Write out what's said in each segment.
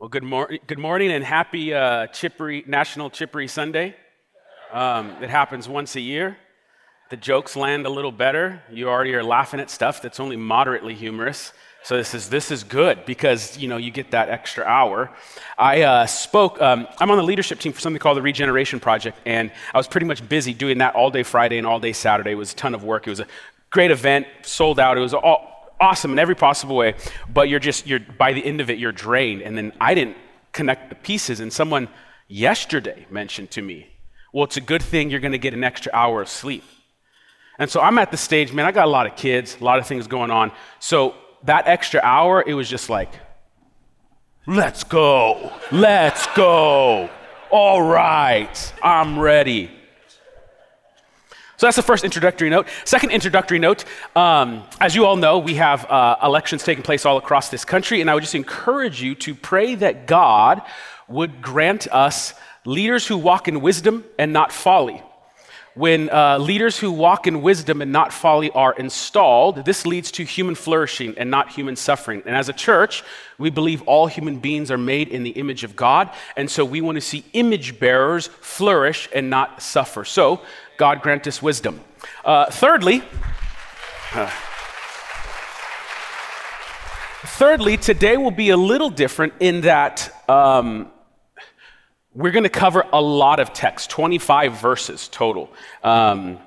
Well, good, mor- good morning and happy uh, Chippery, National Chippery Sunday. Um, it happens once a year. The jokes land a little better. You already are laughing at stuff that's only moderately humorous. So this is this is good because you know you get that extra hour. I uh, spoke. Um, I'm on the leadership team for something called the Regeneration Project, and I was pretty much busy doing that all day Friday and all day Saturday. It was a ton of work. It was a great event, sold out. It was all awesome in every possible way, but you're just, you're, by the end of it, you're drained. And then I didn't connect the pieces. And someone yesterday mentioned to me, well, it's a good thing you're going to get an extra hour of sleep. And so I'm at the stage, man, I got a lot of kids, a lot of things going on. So that extra hour, it was just like, let's go, let's go. All right, I'm ready. So that's the first introductory note. Second introductory note um, as you all know, we have uh, elections taking place all across this country, and I would just encourage you to pray that God would grant us leaders who walk in wisdom and not folly. When uh, leaders who walk in wisdom and not folly are installed, this leads to human flourishing and not human suffering. And as a church, we believe all human beings are made in the image of God, and so we want to see image bearers flourish and not suffer. So God grant us wisdom. Uh, thirdly, uh, thirdly, today will be a little different in that um, we're going to cover a lot of text, 25 verses total. Um,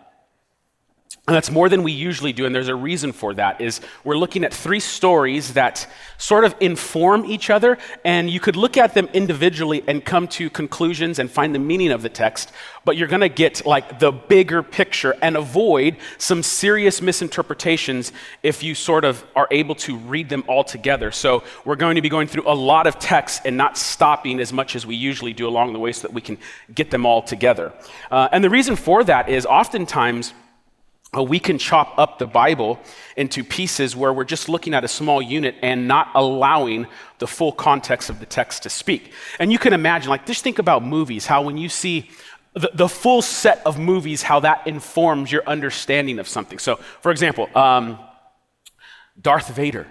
and that's more than we usually do, and there's a reason for that. Is we're looking at three stories that sort of inform each other, and you could look at them individually and come to conclusions and find the meaning of the text, but you're going to get like the bigger picture and avoid some serious misinterpretations if you sort of are able to read them all together. So we're going to be going through a lot of texts and not stopping as much as we usually do along the way so that we can get them all together. Uh, and the reason for that is oftentimes we can chop up the Bible into pieces where we're just looking at a small unit and not allowing the full context of the text to speak. And you can imagine, like, just think about movies, how when you see the, the full set of movies, how that informs your understanding of something. So, for example, um, Darth Vader.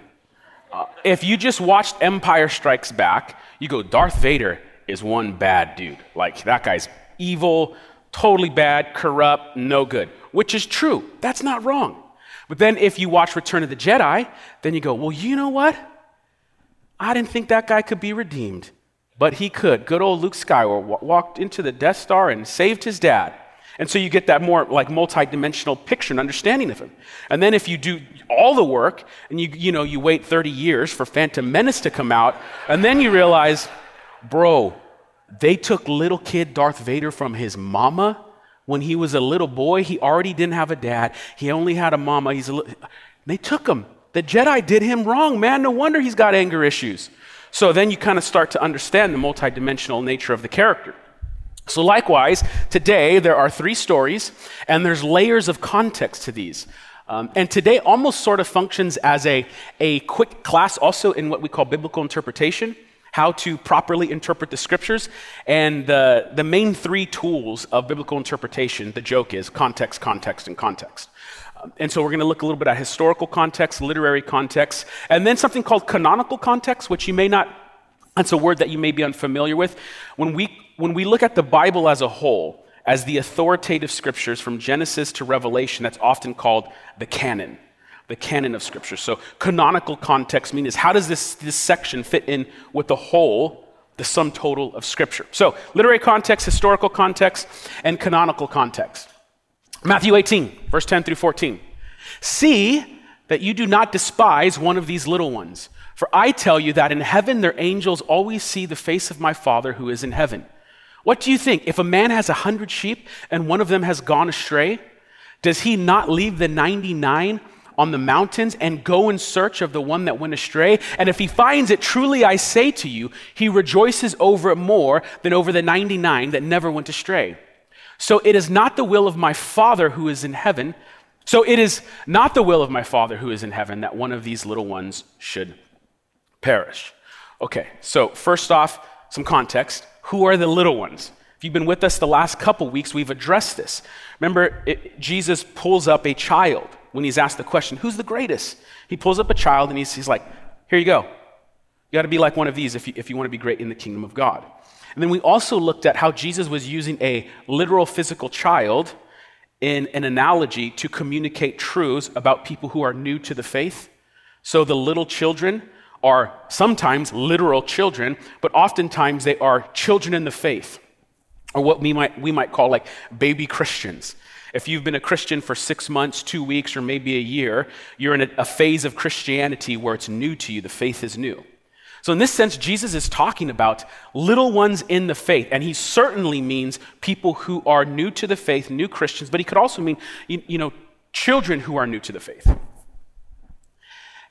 Uh, if you just watched Empire Strikes Back, you go, Darth Vader is one bad dude. Like, that guy's evil, totally bad, corrupt, no good which is true. That's not wrong. But then if you watch Return of the Jedi, then you go, well, you know what? I didn't think that guy could be redeemed, but he could. Good old Luke Skywalker walked into the Death Star and saved his dad. And so you get that more like multi-dimensional picture and understanding of him. And then if you do all the work and you you know you wait 30 years for Phantom Menace to come out, and then you realize, bro, they took little kid Darth Vader from his mama when he was a little boy, he already didn't have a dad. He only had a mama. He's a li- they took him. The Jedi did him wrong, man. No wonder he's got anger issues. So then you kind of start to understand the multidimensional nature of the character. So, likewise, today there are three stories, and there's layers of context to these. Um, and today almost sort of functions as a, a quick class also in what we call biblical interpretation how to properly interpret the scriptures. And the, the main three tools of biblical interpretation, the joke is context, context, and context. Um, and so we're going to look a little bit at historical context, literary context, and then something called canonical context, which you may not, that's a word that you may be unfamiliar with. When we, when we look at the Bible as a whole, as the authoritative scriptures from Genesis to Revelation, that's often called the canon the canon of Scripture. So, canonical context means how does this, this section fit in with the whole, the sum total of Scripture? So, literary context, historical context, and canonical context. Matthew 18, verse 10 through 14. See that you do not despise one of these little ones, for I tell you that in heaven their angels always see the face of my Father who is in heaven. What do you think? If a man has a hundred sheep and one of them has gone astray, does he not leave the 99 on the mountains and go in search of the one that went astray. And if he finds it, truly I say to you, he rejoices over it more than over the 99 that never went astray. So it is not the will of my Father who is in heaven. So it is not the will of my Father who is in heaven that one of these little ones should perish. Okay, so first off, some context. Who are the little ones? If you've been with us the last couple weeks, we've addressed this. Remember, it, Jesus pulls up a child when he's asked the question, Who's the greatest? He pulls up a child and he's, he's like, Here you go. You got to be like one of these if you, if you want to be great in the kingdom of God. And then we also looked at how Jesus was using a literal physical child in an analogy to communicate truths about people who are new to the faith. So the little children are sometimes literal children, but oftentimes they are children in the faith, or what we might, we might call like baby Christians. If you've been a Christian for six months, two weeks, or maybe a year, you're in a, phase of Christianity where it's new to you, the faith is new. So, in this sense, Jesus is talking about little ones in the faith, and he certainly means people who are new to the faith, new Christians, but he could also mean, you, you know, children who are new to the faith.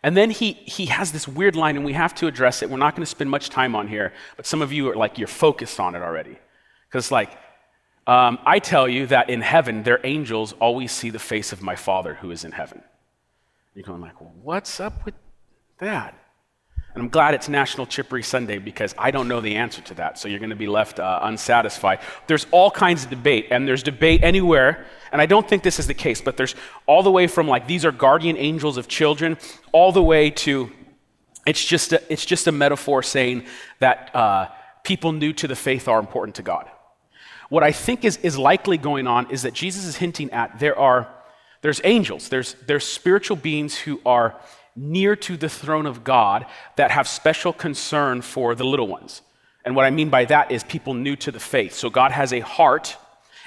And then he, he has this weird line, and we have to address it. We're not going to spend much time on here, but some of you are like, you're focused on it already. Because, like, um, I tell you that in heaven, their angels always see the face of my Father who is in heaven. You're going like, what's up with that? And I'm glad it's National Chippery Sunday because I don't know the answer to that. So you're going to be left uh, unsatisfied. There's all kinds of debate, and there's debate anywhere. And I don't think this is the case, but there's all the way from like these are guardian angels of children, all the way to it's just a, it's just a metaphor saying that uh, people new to the faith are important to God. What I think is, is likely going on is that Jesus is hinting at there are there's angels, there's, there's spiritual beings who are near to the throne of God that have special concern for the little ones. And what I mean by that is people new to the faith. So God has a heart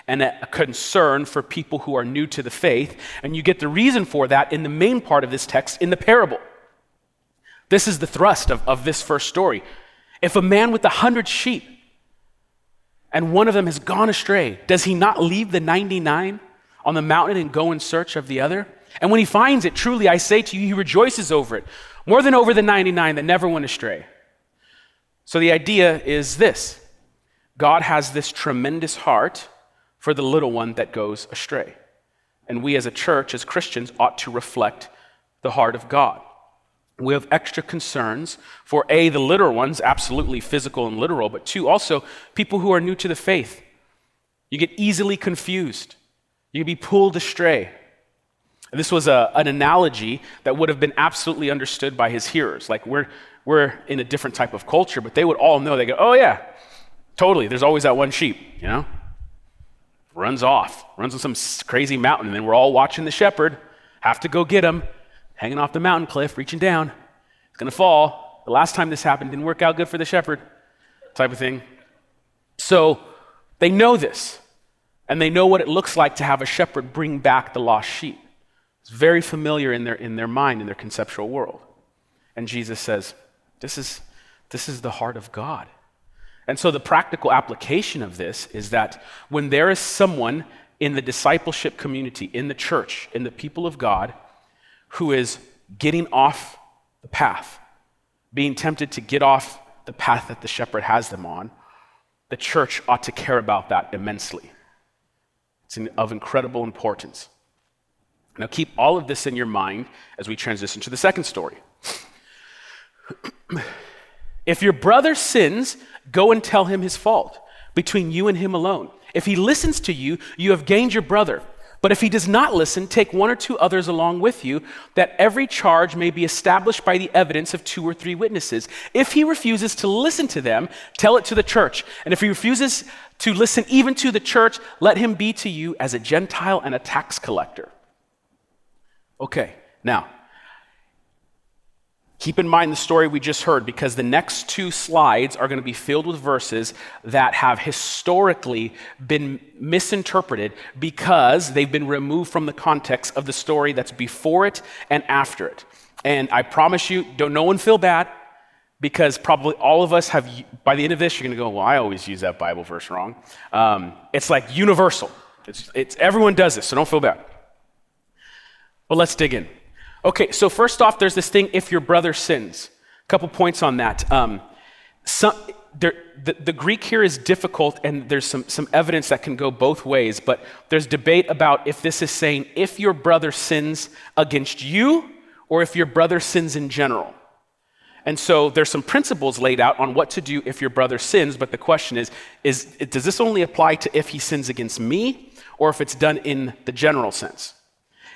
and a concern for people who are new to the faith. And you get the reason for that in the main part of this text in the parable. This is the thrust of, of this first story. If a man with a hundred sheep and one of them has gone astray, does he not leave the 99 on the mountain and go in search of the other? And when he finds it, truly I say to you, he rejoices over it, more than over the 99 that never went astray. So the idea is this God has this tremendous heart for the little one that goes astray. And we as a church, as Christians, ought to reflect the heart of God. We have extra concerns for A, the literal ones, absolutely physical and literal, but two, also people who are new to the faith. You get easily confused, you can be pulled astray. This was a, an analogy that would have been absolutely understood by his hearers. Like, we're, we're in a different type of culture, but they would all know. They go, oh, yeah, totally. There's always that one sheep, you know? Runs off, runs on some crazy mountain, and then we're all watching the shepherd have to go get him, hanging off the mountain cliff, reaching down. He's going to fall. The last time this happened didn't work out good for the shepherd, type of thing. So they know this, and they know what it looks like to have a shepherd bring back the lost sheep. It's very familiar in their, in their mind, in their conceptual world. And Jesus says, this is, this is the heart of God. And so the practical application of this is that when there is someone in the discipleship community, in the church, in the people of God, who is getting off the path, being tempted to get off the path that the shepherd has them on, the church ought to care about that immensely. It's of incredible importance. Now, keep all of this in your mind as we transition to the second story. if your brother sins, go and tell him his fault between you and him alone. If he listens to you, you have gained your brother. But if he does not listen, take one or two others along with you, that every charge may be established by the evidence of two or three witnesses. If he refuses to listen to them, tell it to the church. And if he refuses to listen even to the church, let him be to you as a Gentile and a tax collector. Okay, now, keep in mind the story we just heard because the next two slides are going to be filled with verses that have historically been misinterpreted because they've been removed from the context of the story that's before it and after it. And I promise you, don't no one feel bad because probably all of us have, by the end of this, you're going to go, well, I always use that Bible verse wrong. Um, it's like universal. It's, it's, everyone does this, so don't feel bad. Well, let's dig in. Okay, so first off, there's this thing if your brother sins. A couple points on that. Um, some, there, the, the, Greek here is difficult, and there's some, some evidence that can go both ways, but there's debate about if this is saying if your brother sins against you or if your brother sins in general. And so there's some principles laid out on what to do if your brother sins, but the question is, is does this only apply to if he sins against me or if it's done in the general sense?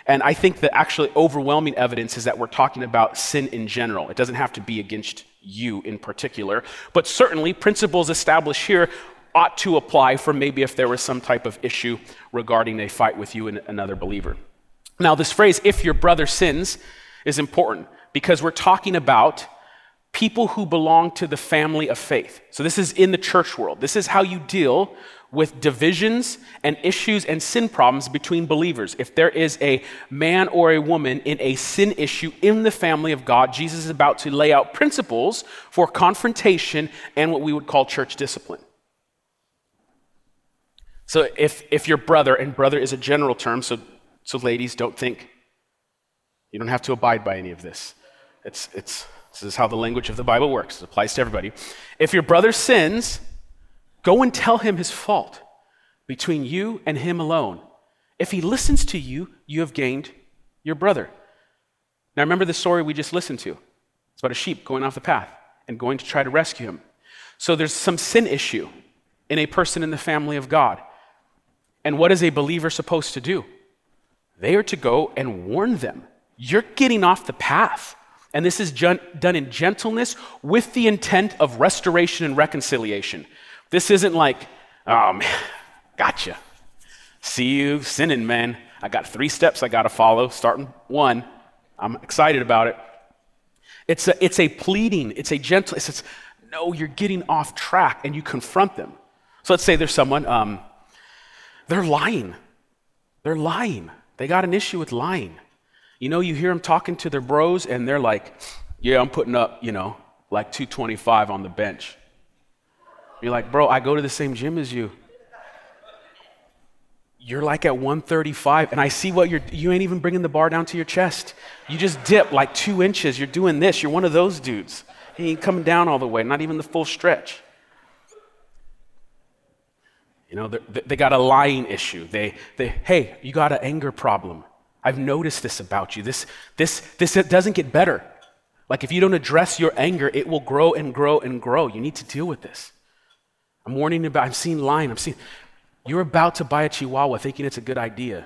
And I think the actually overwhelming evidence is that we're talking about sin in general. It doesn't have to be against you in particular, but certainly principles established here ought to apply for maybe if there was some type of issue regarding a fight with you and another believer. Now, this phrase, if your brother sins, is important because we're talking about people who belong to the family of faith. So, this is in the church world. This is how you deal with divisions and issues and sin problems between believers. If there is a man or a woman in a sin issue in the family of God, Jesus is about to lay out principles for confrontation and what we would call church discipline. So, if, if your brother, and brother is a general term, so, so ladies, don't think you don't have to abide by any of this. It's, it's, this is how the language of the Bible works, it applies to everybody. If your brother sins, go and tell him his fault between you and him alone. If he listens to you, you have gained your brother. Now, remember the story we just listened to. It's about a sheep going off the path and going to try to rescue him. So there's some sin issue in a person in the family of God. And what is a believer supposed to do? They are to go and warn them you're getting off the path. And this is done in gentleness with the intent of restoration and reconciliation. This isn't like, oh man, gotcha. See you sinning, man. I got three steps I got to follow, starting one. I'm excited about it. It's a, it's a pleading, it's a gentle, it says, no, you're getting off track, and you confront them. So let's say there's someone, um, they're lying. They're lying. They got an issue with lying. You know, you hear them talking to their bros, and they're like, Yeah, I'm putting up, you know, like 225 on the bench. You're like, Bro, I go to the same gym as you. You're like at 135, and I see what you're, you ain't even bringing the bar down to your chest. You just dip like two inches. You're doing this. You're one of those dudes. He ain't coming down all the way, not even the full stretch. You know, they got a lying issue. They, they, hey, you got an anger problem. I've noticed this about you. This, this, this doesn't get better. Like if you don't address your anger, it will grow and grow and grow. You need to deal with this. I'm warning you about, I'm seeing lying. I'm seeing, you're about to buy a chihuahua thinking it's a good idea.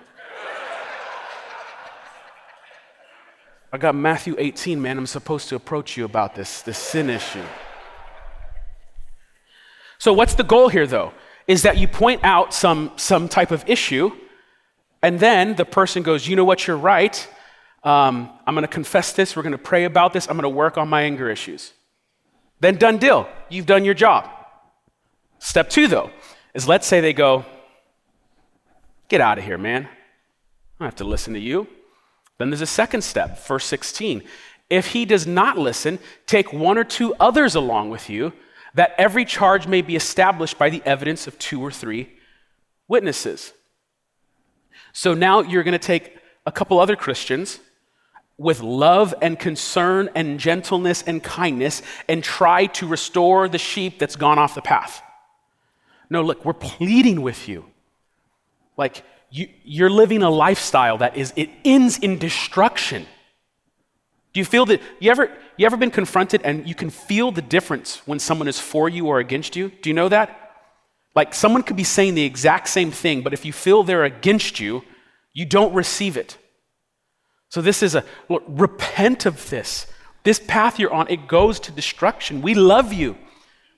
I got Matthew 18, man. I'm supposed to approach you about this, this sin issue. So, what's the goal here, though? Is that you point out some, some type of issue and then the person goes, You know what? You're right. Um, I'm going to confess this. We're going to pray about this. I'm going to work on my anger issues. Then, done deal. You've done your job. Step two, though, is let's say they go, Get out of here, man. I don't have to listen to you. Then there's a second step, verse 16. If he does not listen, take one or two others along with you, that every charge may be established by the evidence of two or three witnesses. So now you're going to take a couple other Christians with love and concern and gentleness and kindness and try to restore the sheep that's gone off the path. No, look, we're pleading with you. Like, you, you're living a lifestyle that is, it ends in destruction. Do you feel that, you ever, you ever been confronted and you can feel the difference when someone is for you or against you? Do you know that? Like someone could be saying the exact same thing, but if you feel they're against you, you don't receive it. So this is a look, repent of this. This path you're on, it goes to destruction. We love you.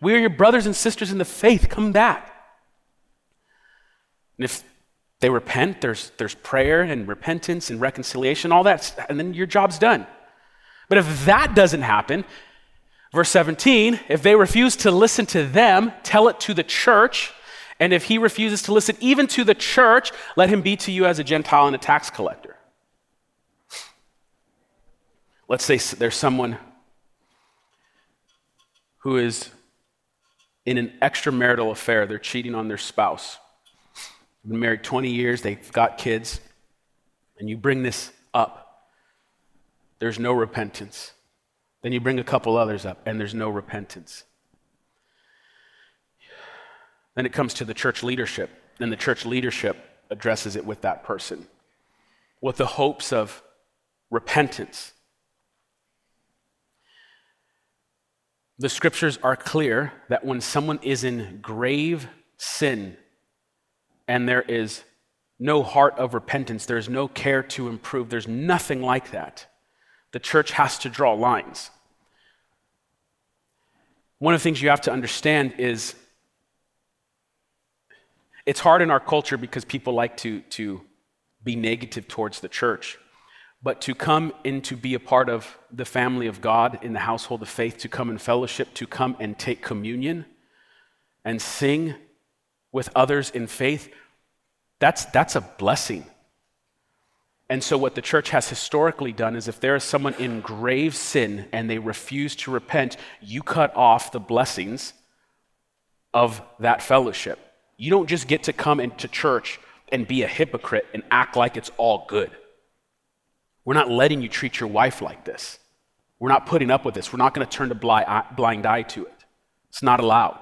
We are your brothers and sisters in the faith. Come back. And if they repent, there's, there's prayer and repentance and reconciliation, all that, and then your job's done. But if that doesn't happen, Verse 17, if they refuse to listen to them, tell it to the church. And if he refuses to listen even to the church, let him be to you as a Gentile and a tax collector. Let's say there's someone who is in an extramarital affair, they're cheating on their spouse. They've Been married 20 years, they've got kids, and you bring this up. There's no repentance. Then you bring a couple others up, and there's no repentance. Then it comes to the church leadership, and the church leadership addresses it with that person with the hopes of repentance. The scriptures are clear that when someone is in grave sin and there is no heart of repentance, there's no care to improve, there's nothing like that the church has to draw lines. one of the things you have to understand is it's hard in our culture because people like to, to be negative towards the church. But to come and to be a part of the family of God in the household of faith, to come in fellowship, to come and take communion and sing with others in faith, that's, that's a blessing. And so, what the church has historically done is if there is someone in grave sin and they refuse to repent, you cut off the blessings of that fellowship. You don't just get to come into church and be a hypocrite and act like it's all good. We're not letting you treat your wife like this. We're not putting up with this. We're not going to turn a blind eye to it. It's not allowed.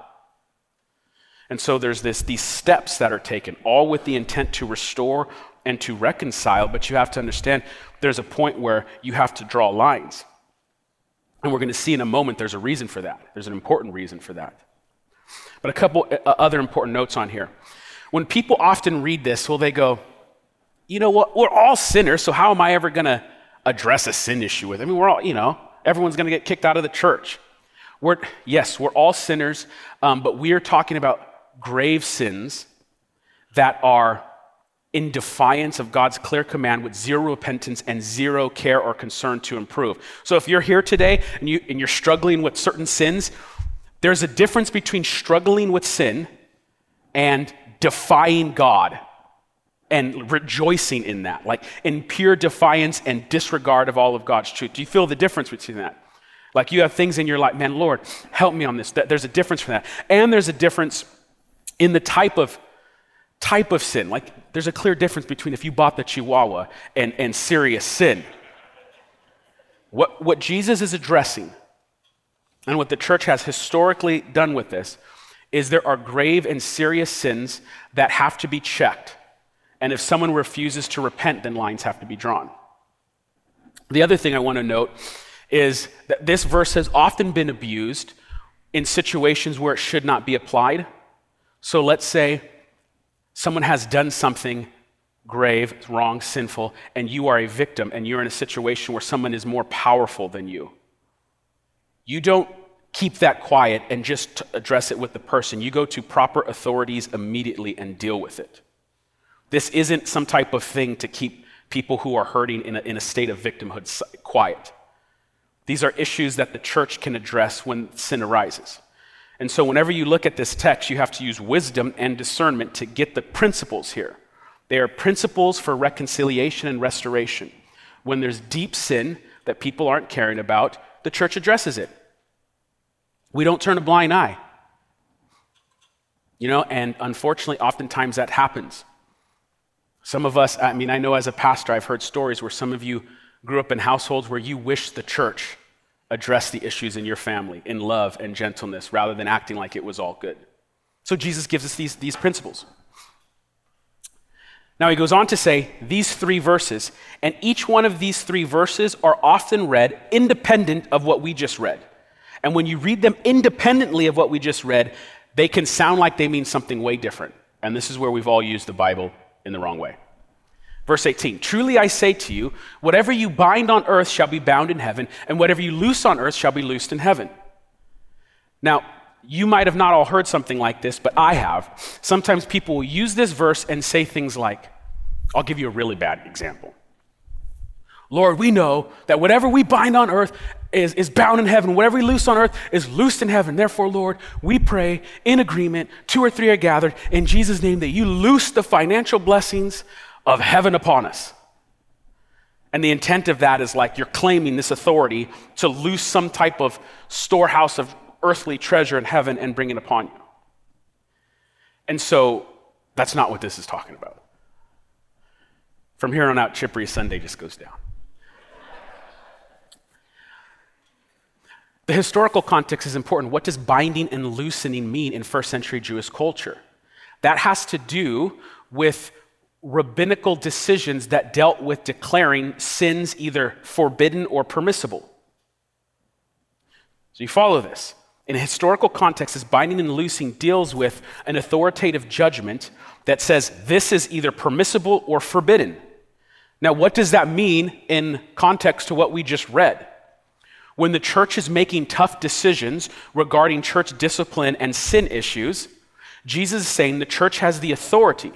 And so there's this, these steps that are taken, all with the intent to restore and to reconcile, but you have to understand there's a point where you have to draw lines. And we're going to see in a moment there's a reason for that. There's an important reason for that. But a couple uh, other important notes on here. When people often read this, well, they go, you know what? We're all sinners, so how am I ever going to address a sin issue with? I mean, we're all, you know, everyone's going to get kicked out of the church. We're, yes, we're all sinners, um, but we are talking about grave sins that are in defiance of God's clear command with zero repentance and zero care or concern to improve. So if you're here today and, you, and you're struggling with certain sins, there's a difference between struggling with sin and defying God and rejoicing in that, like in pure defiance and disregard of all of God's truth. Do you feel the difference between that? Like you have things in your life, man, Lord, help me on this. There's a difference from that. And there's a difference in the type of type of sin. Like there's a clear difference between if you bought the Chihuahua and, and serious sin. What, what Jesus is addressing and what the church has historically done with this is there are grave and serious sins that have to be checked. And if someone refuses to repent, then lines have to be drawn. The other thing I want to note is that this verse has often been abused in situations where it should not be applied. So let's say someone has done something grave, wrong, sinful, and you are a victim and you're in a situation where someone is more powerful than you. You don't keep that quiet and just address it with the person. You go to proper authorities immediately and deal with it. This isn't some type of thing to keep people who are hurting in a, in a state of victimhood quiet. These are issues that the church can address when sin arises. And so, whenever you look at this text, you have to use wisdom and discernment to get the principles here. They are principles for reconciliation and restoration. When there's deep sin that people aren't caring about, the church addresses it. We don't turn a blind eye. You know, and unfortunately, oftentimes that happens. Some of us, I mean, I know as a pastor, I've heard stories where some of you grew up in households where you wish the church addressed the issues in your family in love and gentleness rather than acting like it was all good. So Jesus gives us these, these principles. Now he goes on to say these three verses, and each one of these three verses are often read independent of what we just read. And when you read them independently of what we just read, they can sound like they mean something way different. And this is where we've all used the Bible in the wrong way. Verse 18 Truly I say to you, whatever you bind on earth shall be bound in heaven, and whatever you loose on earth shall be loosed in heaven. Now, you might have not all heard something like this, but I have. Sometimes people will use this verse and say things like, I'll give you a really bad example. Lord, we know that whatever we bind on earth is, is bound in heaven. Whatever we loose on earth is loosed in heaven. Therefore, Lord, we pray in agreement, two or three are gathered in Jesus' name, that you loose the financial blessings of heaven upon us. And the intent of that is like you're claiming this authority to loose some type of storehouse of earthly treasure in heaven and bring it upon you. And so that's not what this is talking about. From here on out, Chippery Sunday just goes down. The historical context is important. What does binding and loosening mean in first century Jewish culture? That has to do with rabbinical decisions that dealt with declaring sins either forbidden or permissible. So you follow this. In a historical context, this binding and loosing deals with an authoritative judgment that says this is either permissible or forbidden. Now, what does that mean in context to what we just read? When the church is making tough decisions regarding church discipline and sin issues, Jesus is saying the church has the authority,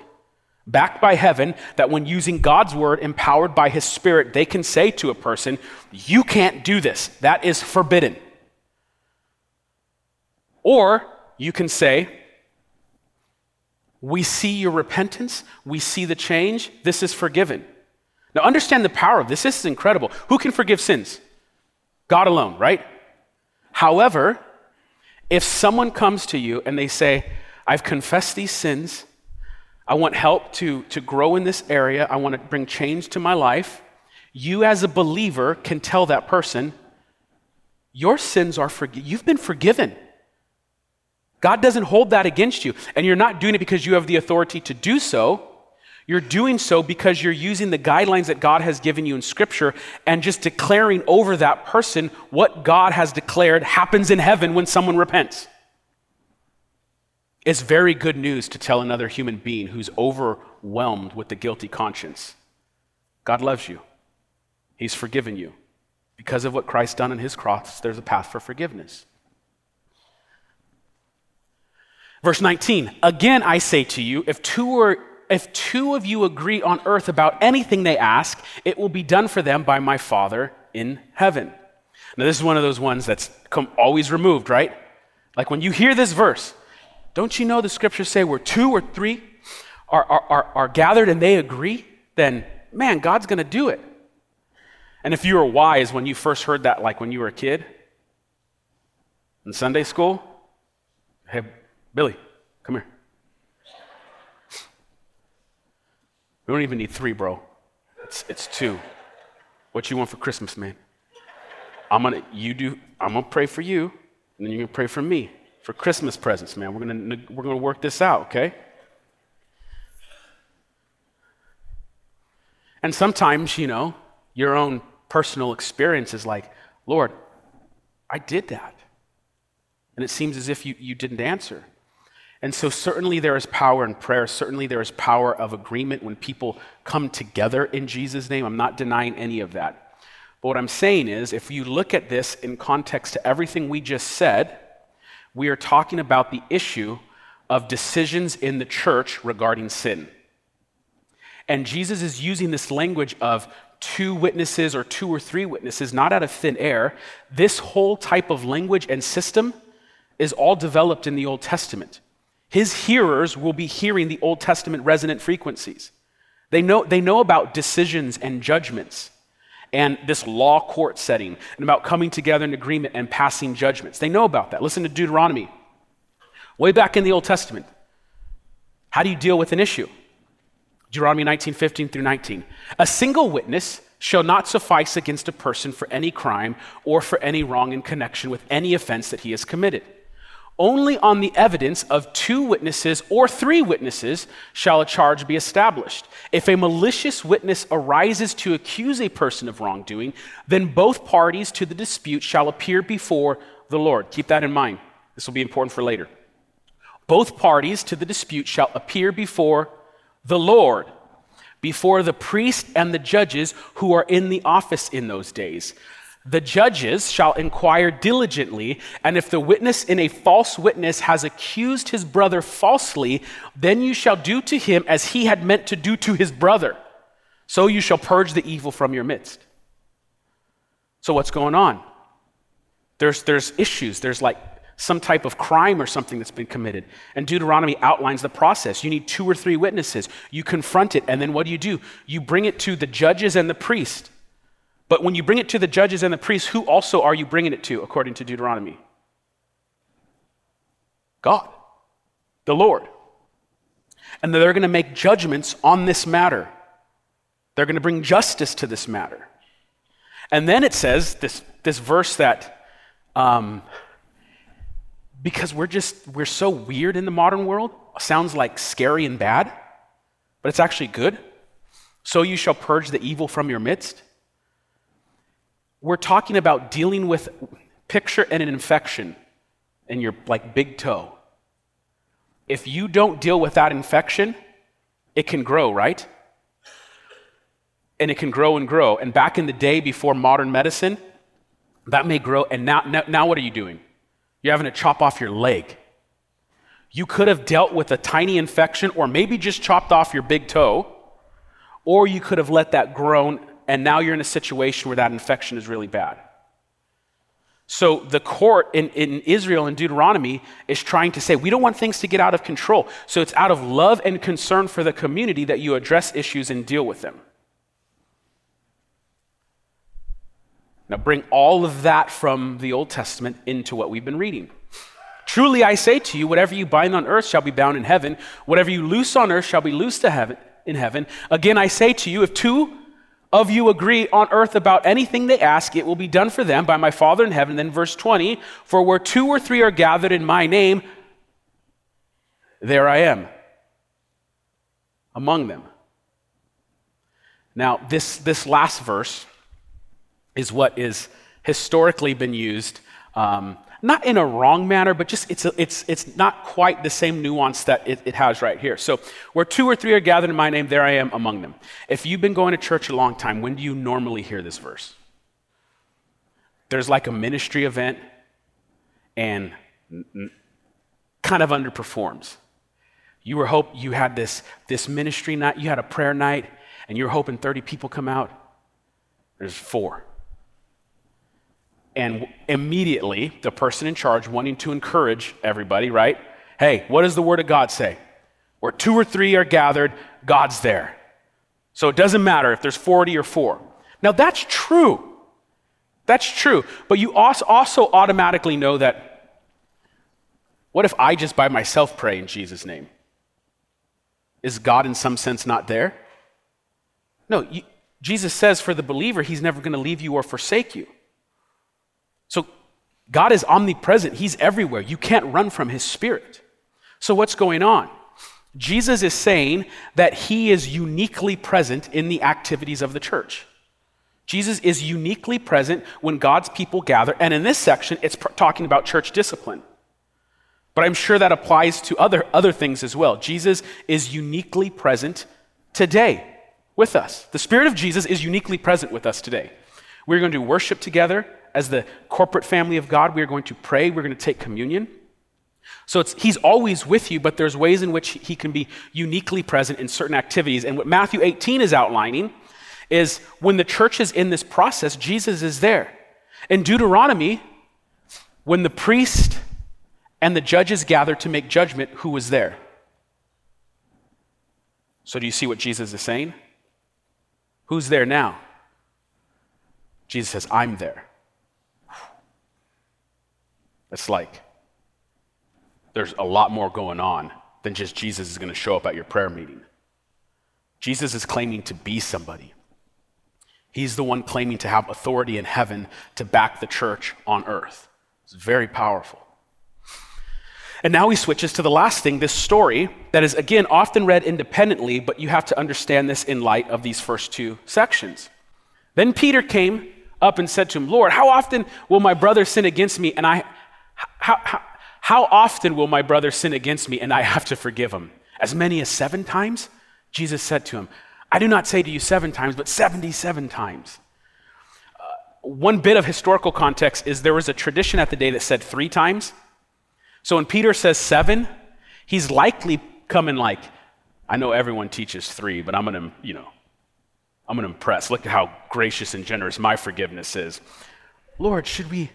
backed by heaven, that when using God's word, empowered by his spirit, they can say to a person, You can't do this. That is forbidden. Or you can say, We see your repentance, we see the change, this is forgiven. Now, understand the power of this. This is incredible. Who can forgive sins? God alone, right? However, if someone comes to you and they say, I've confessed these sins, I want help to, to grow in this area, I want to bring change to my life, you as a believer can tell that person, Your sins are forgiven. You've been forgiven. God doesn't hold that against you. And you're not doing it because you have the authority to do so. You're doing so because you're using the guidelines that God has given you in Scripture and just declaring over that person what God has declared happens in heaven when someone repents. It's very good news to tell another human being who's overwhelmed with the guilty conscience God loves you, He's forgiven you. Because of what Christ done on His cross, there's a path for forgiveness. Verse 19, again I say to you, if two or if two of you agree on earth about anything they ask, it will be done for them by my Father in heaven. Now, this is one of those ones that's always removed, right? Like when you hear this verse, don't you know the scriptures say where two or three are, are, are, are gathered and they agree? Then, man, God's going to do it. And if you were wise when you first heard that, like when you were a kid in Sunday school, hey, Billy, come here. We don't even need three, bro. It's, it's two. What you want for Christmas, man? I'm gonna you do. I'm gonna pray for you, and then you're gonna pray for me for Christmas presents, man. We're gonna we're gonna work this out, okay? And sometimes, you know, your own personal experience is like, Lord, I did that. And it seems as if you, you didn't answer. And so, certainly, there is power in prayer. Certainly, there is power of agreement when people come together in Jesus' name. I'm not denying any of that. But what I'm saying is, if you look at this in context to everything we just said, we are talking about the issue of decisions in the church regarding sin. And Jesus is using this language of two witnesses or two or three witnesses, not out of thin air. This whole type of language and system is all developed in the Old Testament. His hearers will be hearing the Old Testament resonant frequencies. They know, they know about decisions and judgments and this law court setting and about coming together in agreement and passing judgments. They know about that. Listen to Deuteronomy. Way back in the Old Testament, how do you deal with an issue? Deuteronomy 19, 15 through 19. A single witness shall not suffice against a person for any crime or for any wrong in connection with any offense that he has committed. Only on the evidence of two witnesses or three witnesses shall a charge be established. If a malicious witness arises to accuse a person of wrongdoing, then both parties to the dispute shall appear before the Lord. Keep that in mind. This will be important for later. Both parties to the dispute shall appear before the Lord, before the priest and the judges who are in the office in those days. The judges shall inquire diligently, and if the witness in a false witness has accused his brother falsely, then you shall do to him as he had meant to do to his brother. So you shall purge the evil from your midst. So, what's going on? There's, there's issues. There's like some type of crime or something that's been committed. And Deuteronomy outlines the process. You need two or three witnesses. You confront it, and then what do you do? You bring it to the judges and the priest. But when you bring it to the judges and the priests, who also are you bringing it to, according to Deuteronomy? God, the Lord. And they're going to make judgments on this matter. They're going to bring justice to this matter. And then it says this, this verse that um, because we're just we're so weird in the modern world sounds like scary and bad but it's actually good so you shall purge the evil from your midst we're talking about dealing with picture and an infection in your like big toe. If you don't deal with that infection, it can grow, right? And it can grow and grow. And back in the day before modern medicine, That may grow, and now, now, now what are you doing? You're having to chop off your leg. You could have dealt with a tiny infection, or maybe just chopped off your big toe, or you could have let that grow, and now you're in a situation where that infection is really bad. So the court in, in Israel in Deuteronomy is trying to say, we don't want things to get out of control. So it's out of love and concern for the community that you address issues and deal with them. Now bring all of that from the Old Testament into what we've been reading. Truly I say to you, whatever you bind on earth shall be bound in heaven, whatever you loose on earth shall be loosed to heaven in heaven. Again I say to you, if two of you agree on earth about anything they ask, it will be done for them by my Father in heaven. Then, verse 20, for where two or three are gathered in my name, there I am among them. Now, this, this last verse is what is historically been used um, not in a wrong manner, but just it's, a, it's, it's not quite the same nuance that it, it, has right here. So, where two or three are gathered in my name, there I am among them. If you've been going to church a long time, when do you normally hear this verse? There's like a ministry event and kind of underperforms. You were hope you had this, this ministry night, you had a prayer night, and you're hoping 30 people come out. There's four. And immediately, the person in charge, wanting to encourage everybody, right? Hey, what does the Word of God say? Where two or three are gathered, God's there. So it doesn't matter if there's 40 or four. Now, that's true. That's true. But you also automatically know that what if I just by myself pray in Jesus' name? Is God in some sense not there? No, you, Jesus says for the believer, he's never going to leave you or forsake you. So God is omnipresent, He's everywhere. You can't run from His Spirit. So, what's going on? Jesus is saying that He is uniquely present in the activities of the church. Jesus is uniquely present when God's people gather. And in this section, it's pr- talking about church discipline. But I'm sure that applies to other, other things as well. Jesus is uniquely present today with us. The Spirit of Jesus is uniquely present with us today. We're going to do worship together as the corporate family of God, we are going to pray, we're going to take communion. So he's always with you, but there's ways in which he can be uniquely present in certain activities. And what Matthew 18 is outlining is when the church is in this process, Jesus is there. In Deuteronomy, when the priest and the judges gathered to make judgment, who was there? So do you see what Jesus is saying? Who's there now? Jesus says, I'm there. It's like there's a lot more going on than just Jesus is going to show up at your prayer meeting. Jesus is claiming to be somebody. He's the one claiming to have authority in heaven to back the church on earth. It's very powerful. And now he switches to the last thing this story that is, again, often read independently, but you have to understand this in light of these first two sections. Then Peter came up and said to him, Lord, how often will my brother sin against me and I how, how, how often will my brother sin against me and I have to forgive him? As many as seven times? Jesus said to him, I do not say to you seven times, but 77 times. Uh, one bit of historical context is there was a tradition at the day that said three times. So when Peter says seven, he's likely coming like, I know everyone teaches three, but I'm going to, you know, I'm going to impress. Look at how gracious and generous my forgiveness is. Lord, should we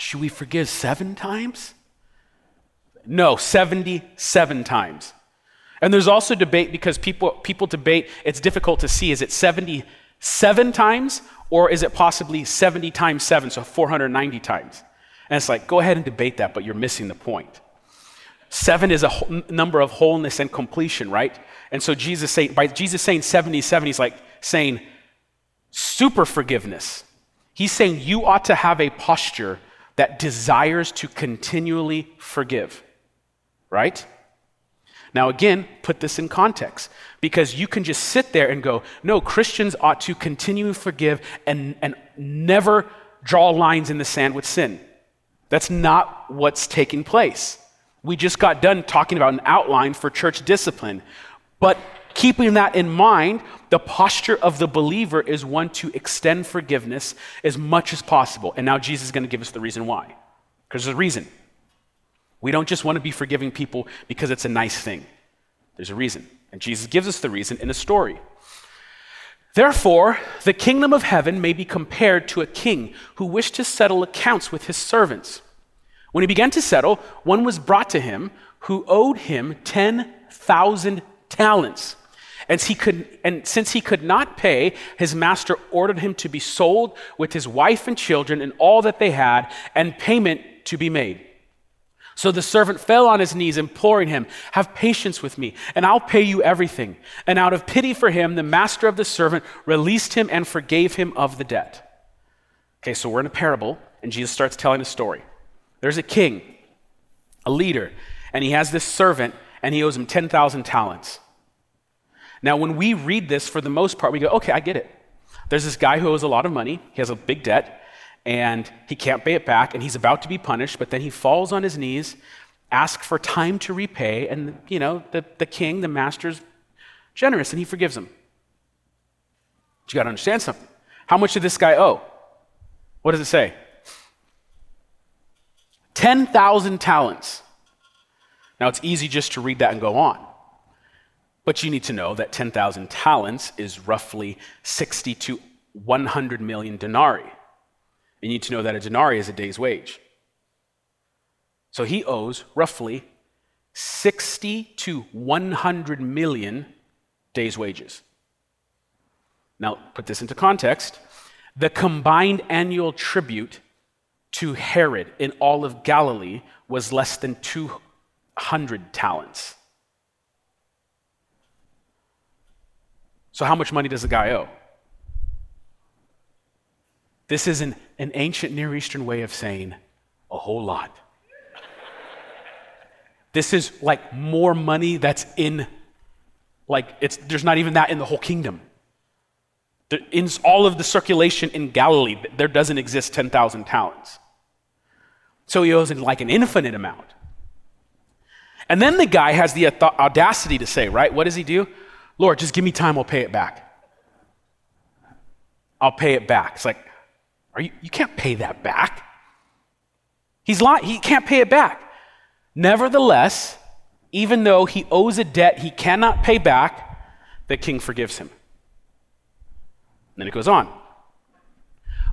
should we forgive seven times? No, 77 times. And there's also debate because people, people debate, it's difficult to see. Is it 77 times or is it possibly 70 times 7, so 490 times? And it's like, go ahead and debate that, but you're missing the point. Seven is a number of wholeness and completion, right? And so Jesus saying, by Jesus saying 77, he's like saying super forgiveness. He's saying you ought to have a posture that desires to continually forgive, right? Now, again, put this in context because you can just sit there and go, no, Christians ought to continue to forgive and, and never draw lines in the sand with sin. That's not what's taking place. We just got done talking about an outline for church discipline. But Keeping that in mind, the posture of the believer is one to extend forgiveness as much as possible. And now Jesus is going to give us the reason why. Because there's a reason. We don't just want to be forgiving people because it's a nice thing. There's a reason. And Jesus gives us the reason in a story. Therefore, the kingdom of heaven may be compared to a king who wished to settle accounts with his servants. When he began to settle, one was brought to him who owed him 10,000 talents. And, he could, and since he could not pay, his master ordered him to be sold with his wife and children and all that they had, and payment to be made. So the servant fell on his knees, imploring him, Have patience with me, and I'll pay you everything. And out of pity for him, the master of the servant released him and forgave him of the debt. Okay, so we're in a parable, and Jesus starts telling a story. There's a king, a leader, and he has this servant, and he owes him 10,000 talents. Now, when we read this, for the most part, we go, okay, I get it. There's this guy who owes a lot of money, he has a big debt, and he can't pay it back, and he's about to be punished, but then he falls on his knees, asks for time to repay, and, you know, the, the king, the master's generous, and he forgives him. But you got to understand something. How much did this guy owe? What does it say? 10,000 talents. Now, it's easy just to read that and go on. But you need to know that 10,000 talents is roughly 60 to 100 million denarii. You need to know that a denarii is a day's wage. So he owes roughly 60 to 100 million days' wages. Now, put this into context. The combined annual tribute to Herod in all of Galilee was less than 200 talents. So, how much money does the guy owe? This is an, an ancient Near Eastern way of saying a whole lot. This is like more money that's in, like, it's, there's not even that in the whole kingdom. In all of the circulation in Galilee, there doesn't exist 10,000 talents. So he owes like an infinite amount. And then the guy has the audacity to say, right? What does he do? Lord, just give me time, I'll pay it back. I'll pay it back. It's like, are you, you can't pay that back. He's lying, he can't pay it back. Nevertheless, even though he owes a debt he cannot pay back, the king forgives him. And then it goes on.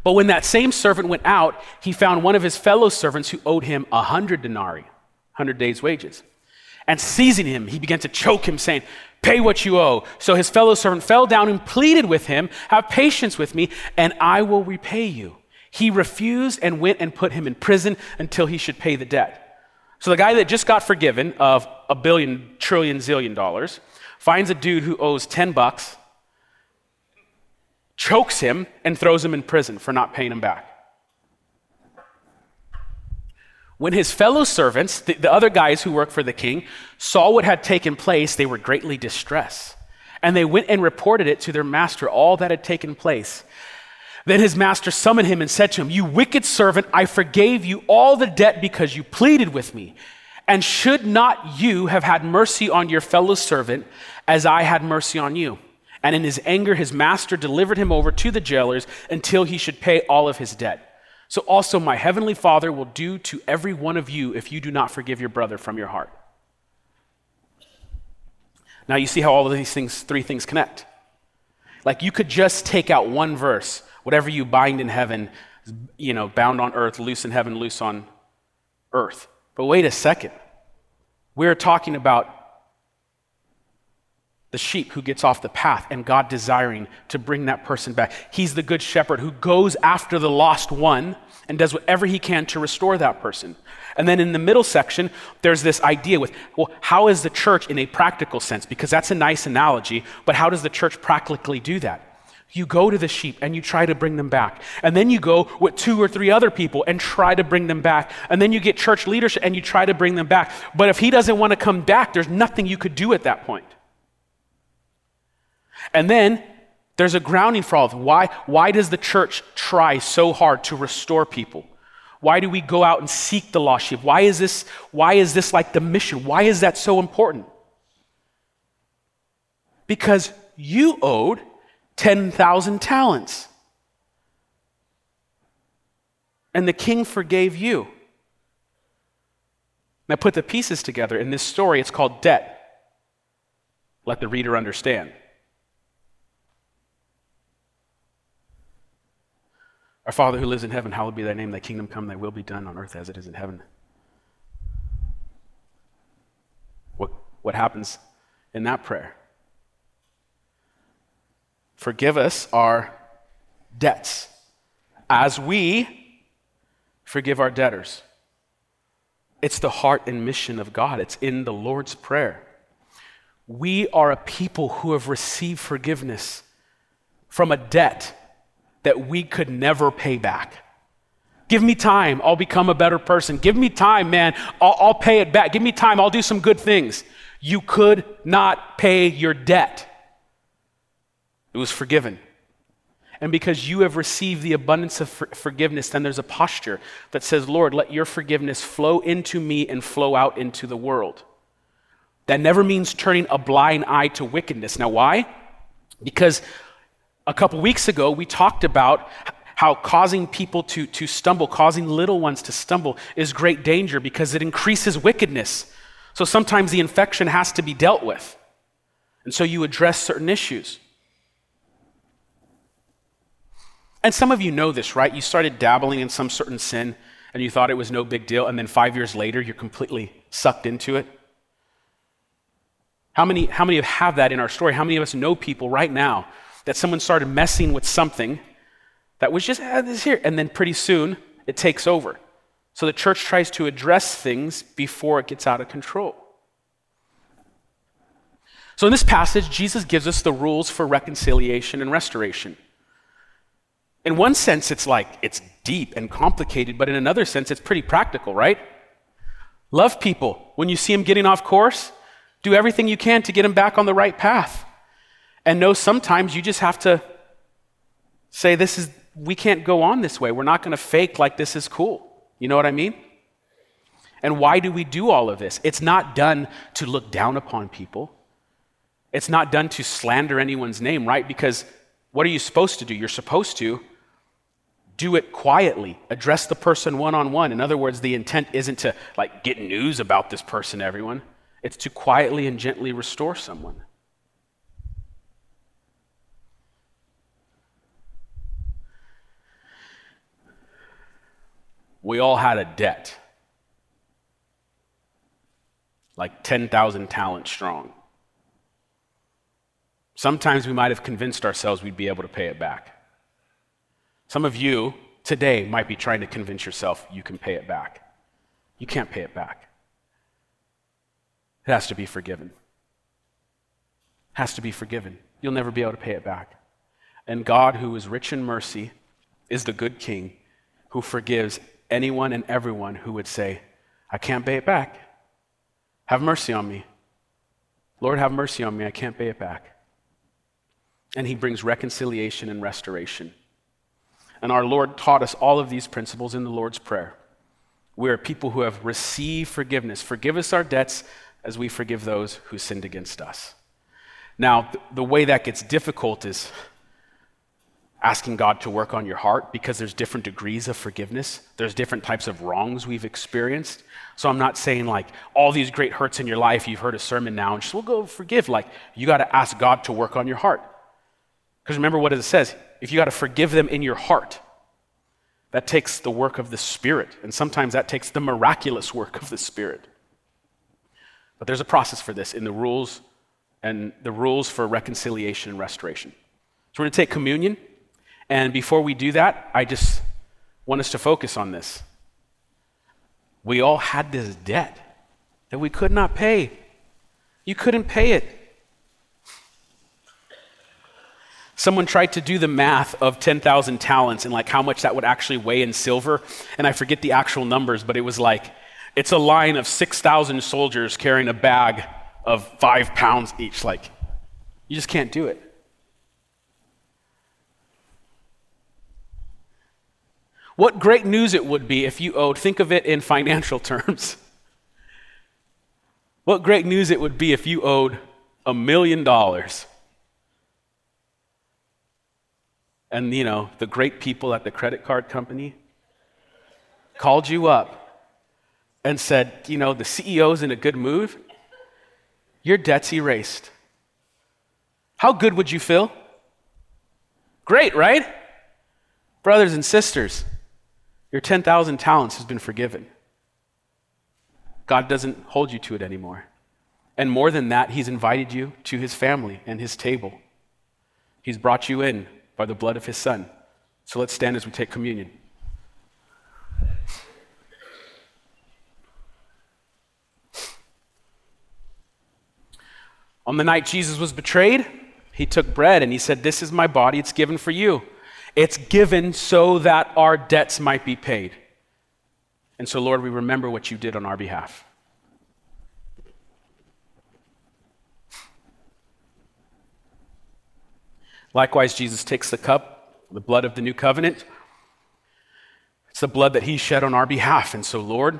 But when that same servant went out, he found one of his fellow servants who owed him a hundred denarii, hundred days' wages. And seizing him, he began to choke him, saying, Pay what you owe. So his fellow servant fell down and pleaded with him, Have patience with me, and I will repay you. He refused and went and put him in prison until he should pay the debt. So the guy that just got forgiven of a billion, trillion, zillion dollars finds a dude who owes 10 bucks, chokes him, and throws him in prison for not paying him back. When his fellow servants, the, the, other guys who worked for the king, saw what had taken place, they were greatly distressed. And they went and reported it to their master, all that had taken place. Then his master summoned him and said to him, You wicked servant, I forgave you all the debt because you pleaded with me. And should not you have had mercy on your fellow servant as I had mercy on you? And in his anger, his master delivered him over to the jailers until he should pay all of his debt. So also my heavenly Father will do to every one of you if you do not forgive your brother from your heart. Now you see how all of these things, three things connect. Like you could just take out one verse, whatever you bind in heaven, you know, bound on earth, loose in heaven, loose on earth. But wait a second. We're talking about the sheep who gets off the path and God desiring to bring that person back. He's the good shepherd who goes after the lost one and does whatever he can to restore that person. And then in the middle section, there's this idea with, well, how is the church in a practical sense? Because that's a nice analogy, but how does the church practically do that? You go to the sheep and you try to bring them back. And then you go with two or three other people and try to bring them back. And then you get church leadership and you try to bring them back. But if he doesn't want to come back, there's nothing you could do at that point. And then there's a grounding for all of it. Why, why does the church try so hard to restore people? Why do we go out and seek the lost sheep? Why is this, why is this like the mission? Why is that so important? because you owed 10,000 talents. And the king forgave you. Now put the pieces together. In this story, it's called debt. Let the reader understand. Our Father who lives in heaven, hallowed be thy name, thy kingdom come, thy will be done on earth as it is in heaven. What, what happens in that prayer? Forgive us our debts as we forgive our debtors. It's the heart and mission of God, it's in the Lord's Prayer. We are a people who have received forgiveness from a debt that we could never pay back. Give me time, I'll become a better person. Give me time, man, I'll, I'll, pay it back. Give me time, I'll do some good things. You could not pay your debt, it was forgiven. And because you have received the abundance of for- forgiveness, then there's a posture that says, Lord, let your forgiveness flow into me and flow out into the world. That never means turning a blind eye to wickedness. Now, why? Because a couple weeks ago, we talked about how causing people to, to stumble, causing little ones to stumble, is great danger because it increases wickedness. So sometimes the infection has to be dealt with. And so you address certain issues. And some of you know this, right? You started dabbling in some certain sin and you thought it was no big deal, and then five years later, you're completely sucked into it. How many, how many have that in our story? How many of us know people right now that someone started messing with something that was just ah, this here, and then pretty soon it takes over? So the church tries to address things before it gets out of control. So in this passage, Jesus gives us the rules for reconciliation and restoration. In one sense, it's like it's deep and complicated, but in another sense, it's pretty practical, right? Love people. When you see them getting off course, do everything you can to get them back on the right path. And know sometimes you just have to say, This is, we can't go on this way. We're not going to fake like this is cool. You know what I mean? And why do we do all of this? It's not done to look down upon people. It's not done to slander anyone's name, right? Because what are you supposed to do? You're supposed to do it quietly address the person one on one in other words the intent isn't to like get news about this person everyone it's to quietly and gently restore someone we all had a debt like 10,000 talents strong sometimes we might have convinced ourselves we'd be able to pay it back some of you today might be trying to convince yourself you can pay it back. You can't pay it back. It has to be forgiven. It has to be forgiven. You'll never be able to pay it back. And God, who is rich in mercy, is the good king who forgives anyone and everyone who would say, I can't pay it back. Have mercy on me. Lord, have mercy on me. I can't pay it back. And he brings reconciliation and restoration. And our Lord taught us all of these principles in the Lord's Prayer. We are people who have received forgiveness. Forgive us our debts as we forgive those who sinned against us. Now, the way that gets difficult is asking God to work on your heart because there's different degrees of forgiveness. There's different types of wrongs we've experienced. So I'm not saying like all these great hurts in your life, you've heard a sermon now and just we'll go forgive. Like you got to ask God to work on your heart. Because remember what it says if you got to forgive them in your heart, that takes the work of the Spirit. And sometimes that takes the miraculous work of the Spirit. But there's a process for this in the rules and the rules for reconciliation and restoration. So we're going to take communion. And before we do that, I just want us to focus on this. We all had this debt that we could not pay. You couldn't pay it. Someone tried to do the math of 10,000 talents and like how much that would actually weigh in silver. And I forget the actual numbers, but it was like, it's a line of 6,000 soldiers carrying a bag of five pounds each. Like, you just can't do it. What great news it would be if you owed, think of it in financial terms. what great news it would be if you owed a million dollars. And, you know, the great people at the credit card company called you up and said, you know, the CEO's in a good mood. Your debt's erased. How good would you feel? Great, right? Brothers and sisters, your 10,000 talents has been forgiven. God doesn't hold you to it anymore. And more than that, He's invited you to His family and His table. He's brought you in by the blood of His Son. So let's stand as we take communion. On the night Jesus was betrayed, he took bread and he said, This is my body, it's given for you. It's given so that our debts might be paid. And so, Lord, we remember what you did on our behalf. Likewise, Jesus takes the cup, the blood of the new covenant. It's the blood that he shed on our behalf. And so, Lord,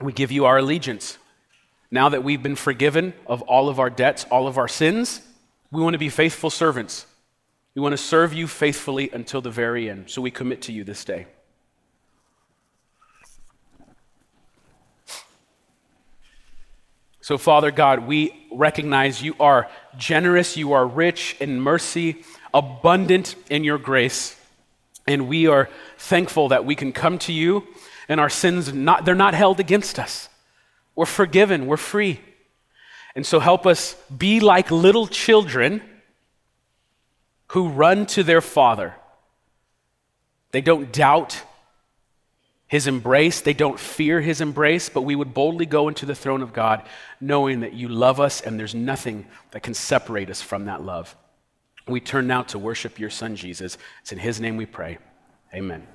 we give you our allegiance. Now that we've been forgiven of all of our debts, all of our sins, we want to be faithful servants. We want to serve you faithfully until the very end. So we commit to you this day. So, Father God, we recognize you are generous, you are rich in mercy, abundant in your grace. And we are thankful that we can come to you and our sins, not, they're not held against us. We're forgiven, we're free. And so help us be like little children who run to their Father. They don't doubt his embrace, they don't fear his embrace, but we would boldly go into the throne of God knowing that you love us and there's nothing that can separate us from that love. We turn now to worship your Son, Jesus. It's in his name we pray. Amen.